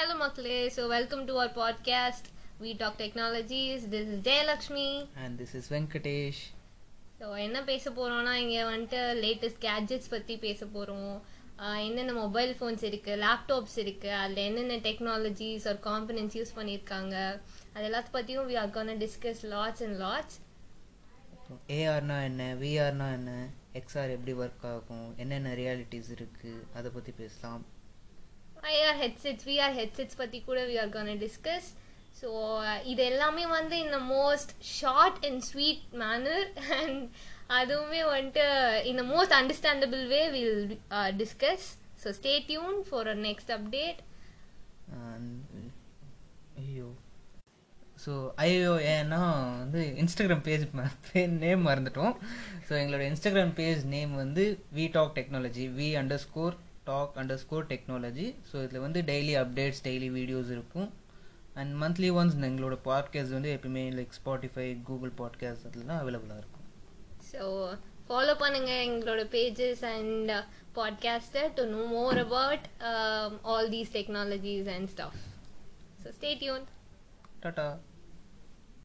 Hello, Makle. So, welcome to our podcast. We talk technologies. This is Jayalakshmi. And this is Venkatesh so என்ன பேச போறோம்னா இங்கே வந்துட்டு latest gadgets பற்றி பேச போகிறோம் என்னென்ன மொபைல் ஃபோன்ஸ் இருக்கு லேப்டாப்ஸ் இருக்கு அதில் என்னென்ன டெக்னாலஜிஸ் ஒரு காம்பனன்ஸ் யூஸ் பண்ணியிருக்காங்க அது எல்லாத்த பற்றியும் we are gonna discuss lots and lots ஏஆர்னா என்ன விஆர்னா என்ன எக்ஸ்ஆர் எப்படி ஒர்க் ஆகும் என்னென்ன ரியாலிட்டிஸ் இருக்குது அதை பற்றி பேசலாம் ஐஆர் ஹெட்செட்ஸ் விஆர் ஹெட்செட்ஸ் பற்றி கூட we are gonna discuss so இது எல்லாமே வந்து இந்த most short and sweet manner and அதுவுமே வந்துட்டு இந்த most understandable way will discuss so stay tune for a next update ஐயோ. ஸோ ஐயோ ஏன்னா வந்து இன்ஸ்டாகிராம் பேஜ் நேம் மறந்துட்டோம். ஸோ எங்களோட இன்ஸ்டாகிராம் பேஜ் நேம் வந்து we talk technology we underscore talk underscore technology so இதில் வந்து டெய்லி அப்டேட்ஸ் டெய்லி வீடியோஸ் இருக்கும். அண்ட் மந்த்லி ஒன்ஸ் எங்களோட பாட்காஸ்ட் வந்து எப்பயுமே லைக் ஸ்பாட்டிஃபை கூகுள் பாட்காஸ்ட் அதெல்லாம் அவைலபிளாக இருக்கும். ஸோ ஃபாலோ பண்ணுங்க எங்களோட பேஜஸ் அண்ட் பாட்காஸ்டை to know more about all these technologies and stuff so stay tune tata